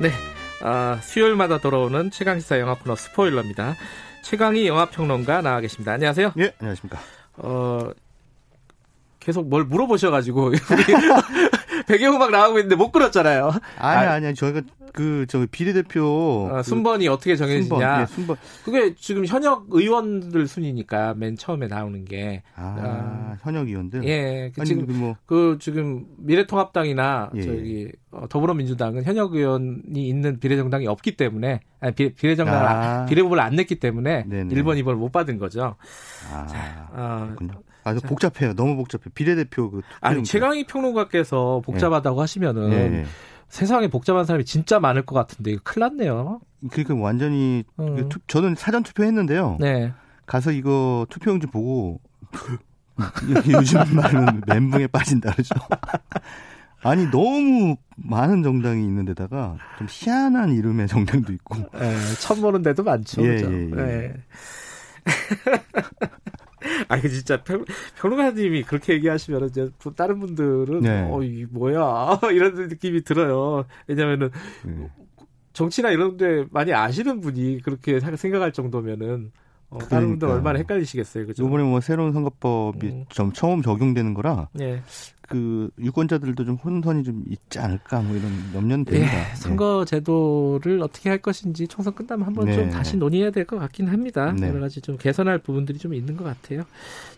네, 아, 수요일마다 돌아오는 최강시사 영화 코너 스포일러입니다. 최강희 영화평론가 나와 계십니다. 안녕하세요. 예, 안녕하십니까. 어, 계속 뭘 물어보셔가지고 우리 배경음악 나오고 있는데 못 끌었잖아요. 아니 아, 아니 저희가 그 저기 비례대표 아, 순번이 그, 어떻게 정해지냐. 순번, 예, 순번. 그게 지금 현역 의원들 순이니까 맨 처음에 나오는 게. 아, 아 현역 의원들. 예, 그 아니, 지금 뭐. 그 지금 미래통합당이나 예, 예. 저기 어, 더불어민주당은 현역 의원이 있는 비례정당이 없기 때문에 아니, 비, 비례정당 아. 비례후보를 안 냈기 때문에 네네. 1번, 2번을 못 받은 거죠. 아, 자, 어, 그렇군요. 아, 주 복잡해요. 너무 복잡해. 비례대표 그 아니 최광희 평론가께서 복잡하다고 네. 하시면은 네. 세상에 복잡한 사람이 진짜 많을 것 같은데 이거 큰일 났네요. 그러니까 완전히 음. 투, 저는 사전 투표했는데요. 네. 가서 이거 투표용지 보고 요즘 말은 멘붕에 빠진다 그러죠. 아니 너무 많은 정당이 있는 데다가 좀 희한한 이름의 정당도 있고. 네, 처음 보는 데도 많죠. 예, 그렇죠? 예, 예. 네. 아니 진짜 평, 평론가님이 그렇게 얘기하시면 이제 다른 분들은 네. 어이 뭐야 이런 느낌이 들어요. 왜냐면은 네. 정치나 이런 데 많이 아시는 분이 그렇게 생각할 정도면은 어, 그러니까. 다른 분들 얼마나 헷갈리시겠어요, 그죠? 이번에 뭐 새로운 선거법이 음. 좀 처음 적용되는 거라 네. 그 유권자들도 좀 혼선이 좀 있지 않을까 뭐 이런 염려는 됩니다. 예, 선거 제도를 어떻게 할 것인지 총선 끝나면 한번 네. 좀 다시 논의해야 될 것 같긴 합니다. 네. 여러 가지 좀 개선할 부분들이 좀 있는 것 같아요.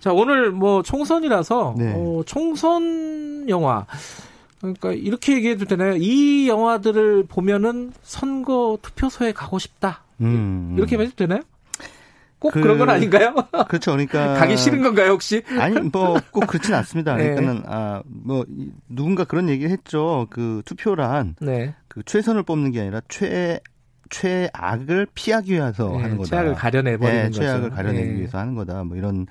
자 오늘 뭐 총선이라서 네. 어, 총선 영화 그러니까 이렇게 얘기해도 되나요? 이 영화들을 보면은 선거 투표소에 가고 싶다. 음, 음. 이렇게 해도 되나요? 꼭 그, 런건 아닌가요? 그렇죠. 그러니까 가기 싫은 건가요, 혹시? 아니, 뭐 꼭 그렇진 않습니다. 네. 그러니까는 아, 뭐 누군가 그런 얘기 했죠. 그 투표란 네. 그 최선을 뽑는 게 아니라 최 최악을 피하기 위해서 네, 하는 거다. 최악을 가려내 버리는 네, 거죠. 최악을 가려내기 네. 위해서 하는 거다. 뭐 이런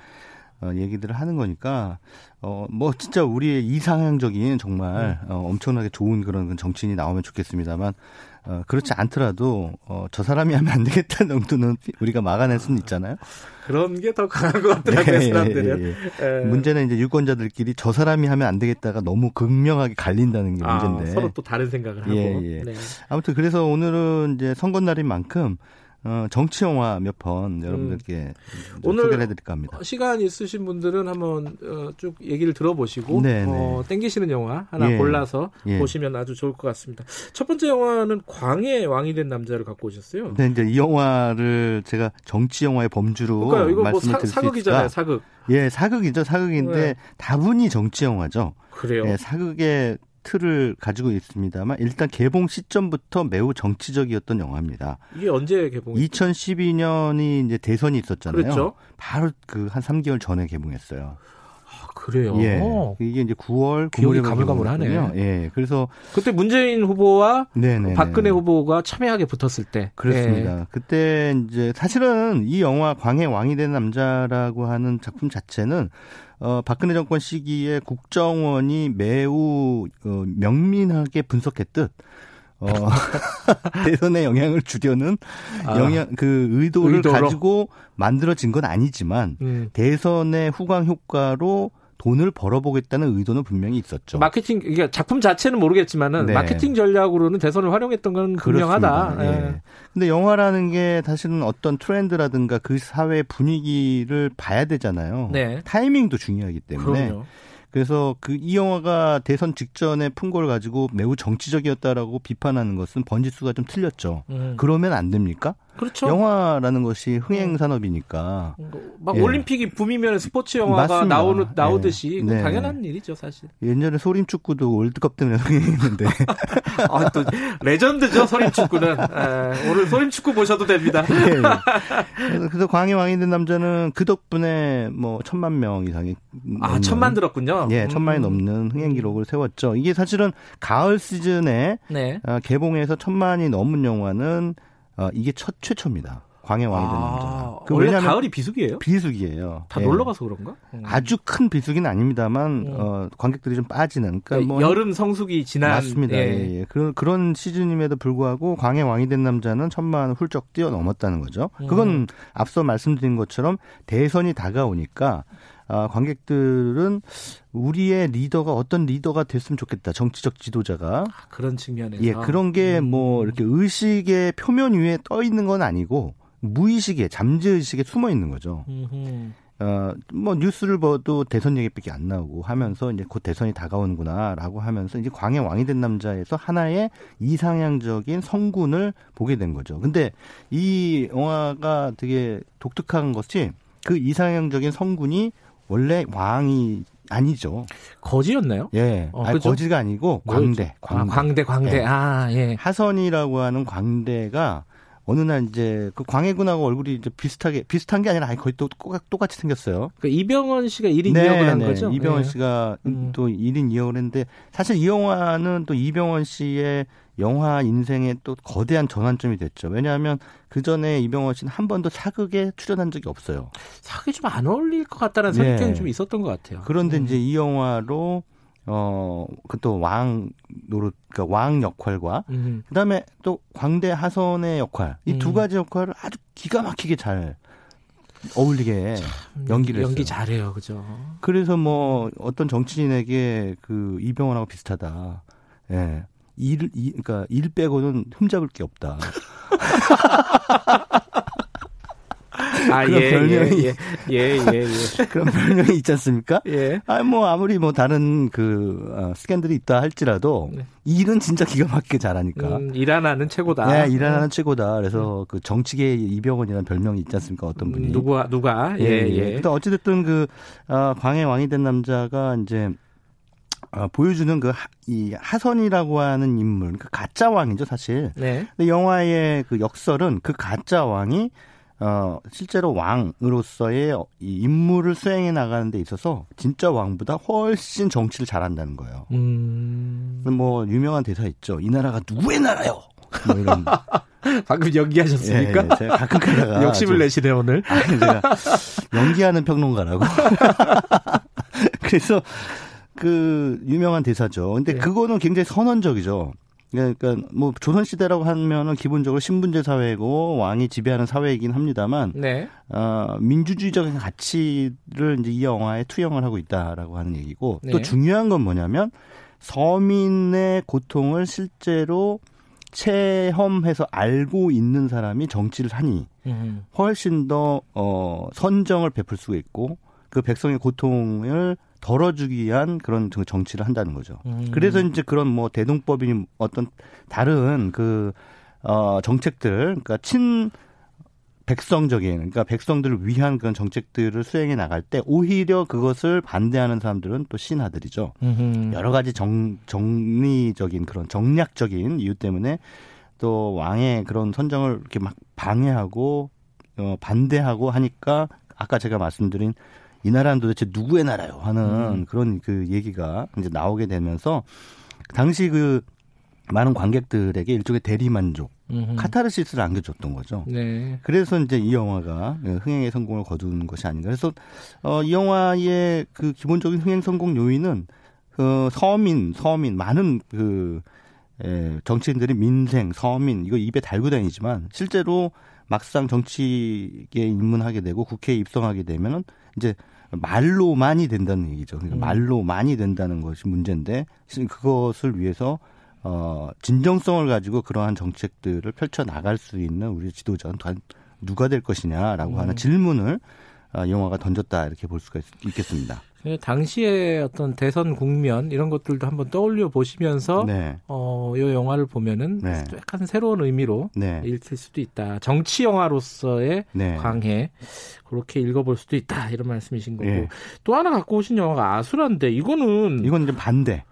어, 얘기들을 하는 거니까 어, 뭐 진짜 우리의 이상향적인 정말 음. 어, 엄청나게 좋은 그런 정치인이 나오면 좋겠습니다만 어, 그렇지 않더라도 어, 저 사람이 하면 안 되겠다는 정도는 우리가 막아낼 수는 있잖아요. 그런 게 더 강한 것 같더라고요, 예, 사람들은. 예, 예. 문제는 이제 유권자들끼리 저 사람이 하면 안 되겠다가 너무 극명하게 갈린다는 게 아, 문제인데. 서로 또 다른 생각을 하고. 예, 예. 네. 아무튼 그래서 오늘은 이제 선거 날인 만큼 어, 정치 영화 몇 편 여러분들께 음. 오늘 소개를 해드릴까 합니다. 시간 있으신 분들은 한번 어, 쭉 얘기를 들어보시고 네, 어, 네. 땡기시는 영화 하나 예. 골라서 예. 보시면 아주 좋을 것 같습니다. 첫 번째 영화는 광해 왕이 된 남자를 갖고 오셨어요. 네, 이제 이 영화를 제가 정치 영화의 범주로 그러니까 이거 뭐 사, 사극이잖아요, 사극. 예, 사극이죠, 사극인데 네. 다분히 정치 영화죠. 그래요. 예, 사극의 틀을 가지고 있습니다만 일단 개봉 시점부터 매우 정치적이었던 영화입니다. 이게 언제 개봉? 2012년이 이제 대선이 있었잖아요. 그렇죠. 바로 그 한 3개월 전에 개봉했어요. 아, 그래요. 예. 이게 이제 9월 기억이 가물가물하네. 예. 그래서 그때 문재인 후보와 네네네. 박근혜 후보가 첨예하게 붙었을 때. 그렇습니다. 예. 그때 이제 사실은 이 영화 광해 왕이 된 남자라고 하는 작품 자체는 어, 박근혜 정권 시기에 국정원이 매우 어, 명민하게 분석했듯 어, 대선에 영향을 주려는 아, 영향 그 의도를 의도로? 가지고 만들어진 건 아니지만 음. 대선의 후광 효과로 돈을 벌어보겠다는 의도는 분명히 있었죠. 마케팅, 그러니까 작품 자체는 모르겠지만은 네. 마케팅 전략으로는 대선을 활용했던 건 분명하다. 예. 네. 근데 영화라는 게 사실은 어떤 트렌드라든가 그 사회 분위기를 봐야 되잖아요. 네. 타이밍도 중요하기 때문에. 그럼요. 그래서 그 이 영화가 대선 직전에 푼걸 가지고 매우 정치적이었다라고 비판하는 것은 번지수가 좀 틀렸죠. 음. 그러면 안 됩니까? 그렇죠. 영화라는 것이 흥행 산업이니까. 막 예. 올림픽이 붐이면 스포츠 영화가 나오는 나오듯이 예. 네. 당연한 일이죠, 사실. 옛날에 소림 축구도 월드컵 때문에 흥행했는데. 아, 또 레전드죠, 소림 축구는. 예. 오늘 소림 축구 보셔도 됩니다. 예. 그래서 광해 왕이 된 남자는 그 덕분에 뭐 천만 명 이상이 아, 천만 들었군요. 예, 천만이 음. 넘는 흥행 기록을 세웠죠. 이게 사실은 가을 시즌에 네. 아, 개봉해서 천만이 넘은 영화는 어, 이게 첫 최초입니다. 광해 왕이 된 아, 남자. 그 원래 가을이 비수기예요? 비수기예요. 다 예. 놀러 가서 그런가? 음. 아주 큰 비수기는 아닙니다만 음. 어, 관객들이 좀 빠지는. 그러니까 뭐 여름 성수기 지난 맞습니다. 예. 예, 예. 그런 그런 시즌임에도 불구하고 광해 왕이 된 남자는 천만 훌쩍 뛰어넘었다는 거죠. 그건 음. 앞서 말씀드린 것처럼 대선이 다가오니까 아, 관객들은 우리의 리더가 어떤 리더가 됐으면 좋겠다. 정치적 지도자가. 아, 그런 측면에서. 예, 그런 게뭐 음. 뭐 이렇게 의식의 표면 위에 떠 있는 건 아니고 무의식에 잠재의식에 숨어 있는 거죠. 음흠. 어, 뭐 뉴스를 봐도 대선 얘기밖에 안 나오고 하면서 이제 곧 대선이 다가오는구나라고 하면서 이제 광해 왕이 된 남자에서 하나의 이상향적인 성군을 보게 된 거죠. 근데 이 영화가 되게 독특한 것이 그 이상향적인 성군이 원래 왕이 아니죠. 거지였나요? 예. 어, 아니, 거지가 아니고 광대. 광대. 아, 광대, 광대. 예. 아, 예. 하선이라고 하는 광대가 어느 날 이제 그 광해군하고 얼굴이 이제 비슷하게 비슷한 게 아니라 아예 거의 또 똑같이 생겼어요. 그 이병헌 씨가 1인 네, 2역을 한 네. 거죠? 이병헌 네. 씨가 음. 또 1인 2역을 했는데 사실 이 영화는 또 이병헌 씨의 영화 인생에 또 거대한 전환점이 됐죠. 왜냐하면 그 전에 이병헌 씨는 한 번도 사극에 출연한 적이 없어요. 사극이 좀 안 어울릴 것 같다는 네. 선입견이 좀 있었던 것 같아요. 그런데 음. 이제 이 영화로 어, 그 또 왕 노릇, 그러니까 왕 역할과, 음. 그 다음에 또 광대 하선의 역할, 이두 음. 가지 역할을 아주 기가 막히게 잘 어울리게 연기를 연기 했어요. 잘해요, 그죠? 그래서 뭐 어떤 정치인에게 그 이병헌하고 비슷하다. 예. 일, 일, 그러니까 일 빼고는 흠잡을 게 없다. 아, 그런 예, 별명이 예, 예, 예, 예, 예. 그런 별명이 있지 않습니까? 예. 아, 뭐 아무리 뭐 다른 그 어, 스캔들이 있다 할지라도 네. 일은 진짜 기가 막히게 잘하니까. 음, 일 하나는 최고다. 네, 일 하나는 음. 최고다. 그래서 음. 그 정치계 이병헌이라는 별명이 있지 않습니까? 어떤 분이. 음, 누가 누가? 예, 예. 예. 예. 어찌 됐든 그 어, 광해 왕이 된 남자가 이제 어, 보여주는 그 이 하선이라고 하는 인물, 그 가짜 왕이죠 사실. 네. 근데 영화의 그 역설은 그 가짜 왕이 어, 실제로 왕으로서의 이 임무를 수행해 나가는 데 있어서 진짜 왕보다 훨씬 정치를 잘한다는 거예요. 음... 뭐 유명한 대사 있죠. 이 나라가 누구의 나라요? 뭐 이런. 방금 연기하셨습니까? 예, 예, 제가 가끔 가다가 욕심을 내시네 오늘. 아니, 제가 연기하는 평론가라고. 그래서 그 유명한 대사죠. 근데 네. 그거는 굉장히 선언적이죠. 그러니까 뭐 조선 시대라고 하면은 기본적으로 신분제 사회고 왕이 지배하는 사회이긴 합니다만 네. 어, 민주주의적인 가치를 이제 이 영화에 투영을 하고 있다라고 하는 얘기고 네. 또 중요한 건 뭐냐면 서민의 고통을 실제로 체험해서 알고 있는 사람이 정치를 하니 훨씬 더 어, 선정을 베풀 수가 있고 그 백성의 고통을 덜어주기 위한 그런 정치를 한다는 거죠. 음. 그래서 이제 그런 뭐 대동법이 어떤 다른 그, 어, 정책들, 그러니까 친, 백성적인 그러니까 백성들을 위한 그런 정책들을 수행해 나갈 때 오히려 그것을 반대하는 사람들은 또 신하들이죠. 음흠. 여러 가지 정 정리적인 그런 정략적인 이유 때문에 또 왕의 그런 선정을 이렇게 막 방해하고 어 반대하고 하니까 아까 제가 말씀드린 이 나라는 도대체 누구의 나라요? 하는 음. 그런 그 얘기가 이제 나오게 되면서 당시 그 많은 관객들에게 일종의 대리만족, 음흠. 카타르시스를 안겨줬던 거죠. 네. 그래서 이제 이 영화가 흥행의 성공을 거둔 것이 아닌가. 그래서 어, 이 영화의 그 기본적인 흥행 성공 요인은 그 서민, 서민 많은 그 에, 정치인들이 민생, 서민 이거 입에 달고 다니지만 실제로 막상 정치에 입문하게 되고 국회에 입성하게 되면은 이제 말로만이 된다는 얘기죠. 그러니까 음. 말로 많이 된다는 것이 문제인데 그것을 위해서 어 진정성을 가지고 그러한 정책들을 펼쳐 나갈 수 있는 우리 지도자는 누가 될 것이냐라고 음. 하는 질문을 어, 영화가 던졌다 이렇게 볼 수가 있, 겠습니다 그 당시에 어떤 대선 국면 이런 것들도 한번 떠올려 보시면서 네. 어, 이 영화를 보면은 네. 약간 새로운 의미로 네. 읽힐 수도 있다. 정치 영화로서의 네. 광해 그렇게 읽어볼 수도 있다 이런 말씀이신 거고 네. 또 하나 갖고 오신 영화가 아수라인데 이거는 이건 이제 반대.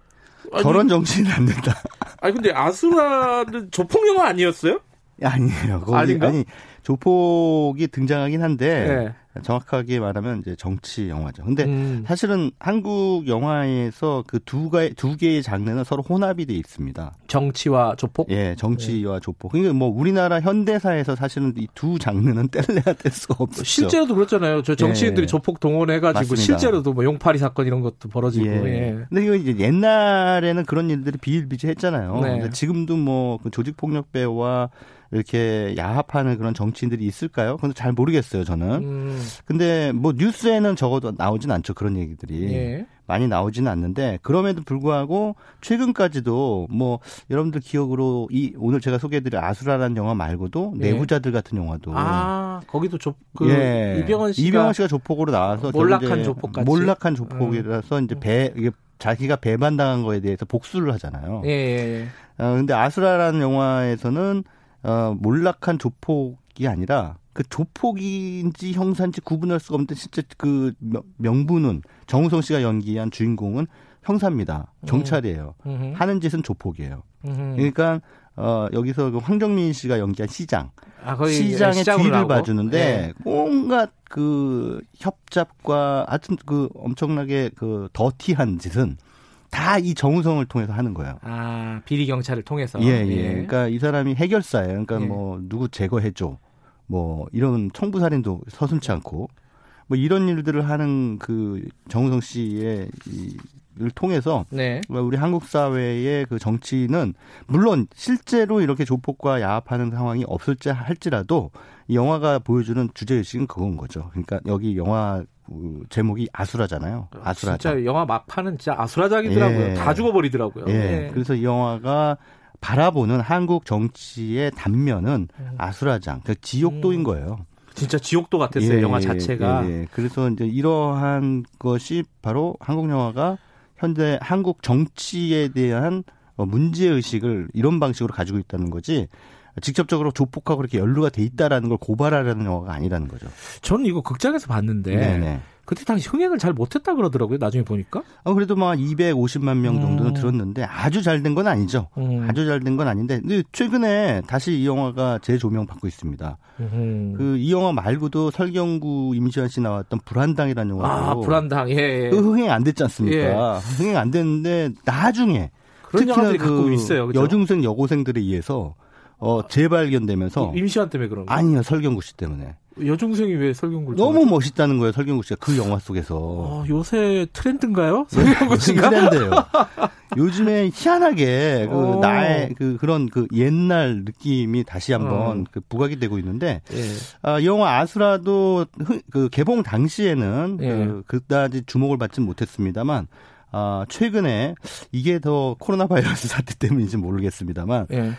아니, 저런 정치는 안 된다. 아니 근데 아수라는 조폭 영화 아니었어요? 아니에요. 거기, 아닌가? 아니 조폭이 등장하긴 한데 네. 정확하게 말하면 이제 정치 영화죠. 근데 음. 사실은 한국 영화에서 그두 가지 두 개의 장르는 서로 혼합이 돼 있습니다. 정치와 조폭? 예, 정치와 네. 조폭. 그러니까 뭐 우리나라 현대사에서 사실은 이 두 장르는 뗄래야 뗄 수가 없죠. 실제로도 그렇잖아요. 저 정치인들이 예. 조폭 동원해 가지고 실제로도 뭐 용파리 사건 이런 것도 벌어지고. 예. 예. 근데 이거 이제 옛날에는 그런 일들이 비일비재했잖아요. 네. 지금도 뭐그 조직 폭력배와 이렇게 야합하는 그런 정치인들이 있을까요? 그건 잘 모르겠어요, 저는. 음. 근데 뭐 뉴스에는 적어도 나오진 않죠 그런 얘기들이. 예. 많이 나오지는 않는데 그럼에도 불구하고 최근까지도 뭐 여러분들 기억으로 이 오늘 제가 소개해드릴 아수라라는 영화 말고도 예. 내부자들 같은 영화도 아 거기도 조그 예. 이병헌 씨가 이병헌 씨가 조폭으로 나와서 몰락한 조폭까지 몰락한 조폭이라서 음. 이제 배 이게 자기가 배반당한 거에 대해서 복수를 하잖아요. 예. 예, 예. 어, 근데 아수라라는 영화에서는 어, 몰락한 조폭이 아니라 그 조폭인지 형사인지 구분할 수가 없는데 진짜 그 명분은 정우성 씨가 연기한 주인공은 형사입니다. 경찰이에요. 음. 하는 짓은 조폭이에요. 음. 그러니까 어 여기서 그 황정민 씨가 연기한 시장. 아, 시장의 뒤를 하고? 봐주는데 네. 온갖 그 협잡과 하여튼 그 엄청나게 그 더티한 짓은 다 이 정우성을 통해서 하는 거예요. 아 비리 경찰을 통해서. 예, 예. 예. 그러니까 이 사람이 해결사예요. 그러니까 예. 뭐 누구 제거해줘. 뭐 이런 청부 살인도 서슴치 않고 뭐 이런 일들을 하는 그 정우성 씨의 이를 통해서 네. 우리 한국 사회의 그 정치는 물론 실제로 이렇게 조폭과 야합하는 상황이 없을지 할지라도 이 영화가 보여주는 주제 의식은 그건 거죠. 그러니까 여기 영화 제목이 아수라잖아요. 아수라. 진짜 영화 막판은 진짜 아수라작이더라고요. 예. 다 죽어버리더라고요. 예. 예. 그래서 이 영화가 바라보는 한국 정치의 단면은 음. 아수라장, 그 지옥도인 음. 거예요. 진짜 지옥도 같았어요, 예, 영화 자체가. 예, 예. 그래서 이제 이러한 것이 바로 한국 영화가 현재 한국 정치에 대한 어, 문제 의식을 이런 방식으로 가지고 있다는 거지. 직접적으로 조폭하고 그렇게 연루가 돼 있다라는 걸 고발하려는 영화가 아니라는 거죠. 저는 이거 극장에서 봤는데 네네. 그때 당시 흥행을 잘 못했다 그러더라고요. 나중에 보니까. 어, 그래도 막 250만 명 정도는 음. 들었는데 아주 잘 된 건 아니죠. 음. 아주 잘 된 건 아닌데 근데 최근에 다시 이 영화가 재조명 받고 있습니다. 음. 그이 영화 말고도 설경구 임시완 씨 나왔던 불안당이라는 영화도 아 불안당 예, 예. 그 흥행 안 됐지 않습니까? 예. 흥행 안 됐는데 나중에 특히나 그 있어요. 그렇죠? 여중생 여고생들에 의해서 어, 재발견되면서 임시완 때문에 그런 거 아니요 설경구 씨 때문에 여중생이 왜 설경구를 너무? 멋있다는 거예요 설경구 씨가 그 영화 속에서 어, 요새 트렌드인가요 설경구 씨가 트렌드예요 요즘에 희한하게 그 어. 나의 그 그런 그 옛날 느낌이 다시 한번 어. 그 부각이 되고 있는데 예. 아, 영화 아수라도 그 개봉 당시에는 예. 그 그다지 주목을 받지 못했습니다만 아, 최근에 이게 더 코로나 바이러스 사태 때문인지 모르겠습니다만 예.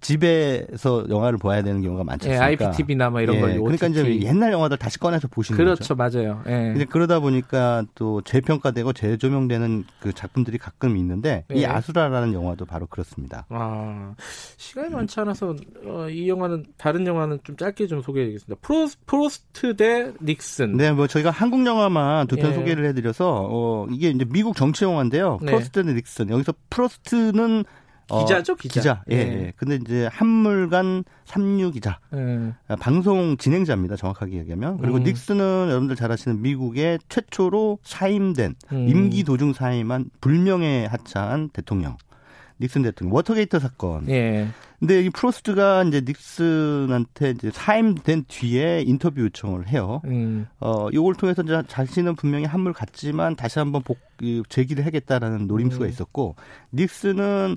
집에서 영화를 봐야 되는 경우가 많지 않습니까? 예, IPTV나 뭐 이런 예, 걸. 그러니까 이제 옛날 영화들 다시 꺼내서 보시는 그렇죠, 거죠. 맞아요. 예. 근데 그러다 보니까 또 재평가되고 재조명되는 그 작품들이 가끔 있는데 예. 이 아수라라는 영화도 바로 그렇습니다. 아 시간이 많지 않아서 어, 이 영화는 다른 영화는 좀 짧게 좀 소개해드리겠습니다. 프로, 프로스트 대 닉슨. 네, 뭐 저희가 한국 영화만 두편 예. 소개를 해드려서 어, 이게 이제 미국 정치 영화인데요. 네. 프로스트 대 닉슨. 여기서 프로스트는 어, 기자죠, 기자. 기자. 예, 예. 예. 근데 이제 한물간 삼류 기자. 예. 방송 진행자입니다. 정확하게 얘기하면. 그리고 음. 닉슨은 여러분들 잘 아시는 미국의 최초로 사임된 음. 임기 도중 사임한 불명예 하차한 대통령. 닉슨 대통령 워터게이트 사건. 예. 근데 이 프로스트가 이제 닉슨한테 이제 사임된 뒤에 인터뷰 요청을 해요. 음. 어, 요걸 통해서 이제 자신은 분명히 한물 갔지만 다시 한번 복 제기를 하겠다라는 노림수가 음. 있었고 닉슨은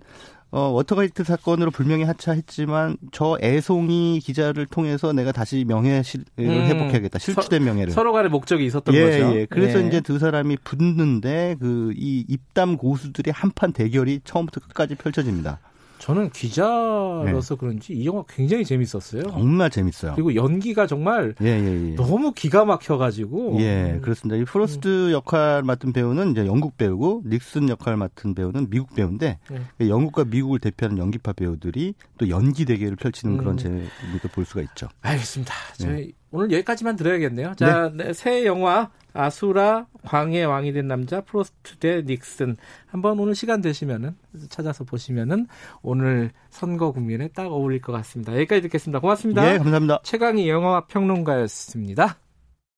어, 워터게이트 사건으로 불명예 하차했지만 저 애송이 기자를 통해서 내가 다시 명예를 음. 회복해야겠다. 실추된 명예를. 서, 로 간의 목적이 있었던 예, 거죠. 예. 그래서 예. 이제 두 사람이 붙는데 그 이 입담 고수들의 한판 대결이 처음부터 끝까지 펼쳐집니다. 저는 기자로서 네. 그런지 이 영화 굉장히 재밌었어요. 정말 재밌어요. 그리고 연기가 정말 예, 예, 예. 너무 기가 막혀가지고. 예, 음. 그렇습니다. 이 프로스트 음. 역할 맡은 배우는 이제 영국 배우고 닉슨 역할 맡은 배우는 미국 배우인데 예. 영국과 미국을 대표하는 연기파 배우들이 또 연기 대결을 펼치는 음. 그런 재미도 볼 수가 있죠. 알겠습니다. 저희 오늘 여기까지만 들어야겠네요. 자, 네. 새 영화 아수라 광해 왕이 된 남자 프로스트 대 닉슨 한번 오늘 시간 되시면은 찾아서 보시면은 오늘 선거 국면에 딱 어울릴 것 같습니다. 여기까지 듣겠습니다. 고맙습니다. 네, 감사합니다. 최광희 영화 평론가였습니다.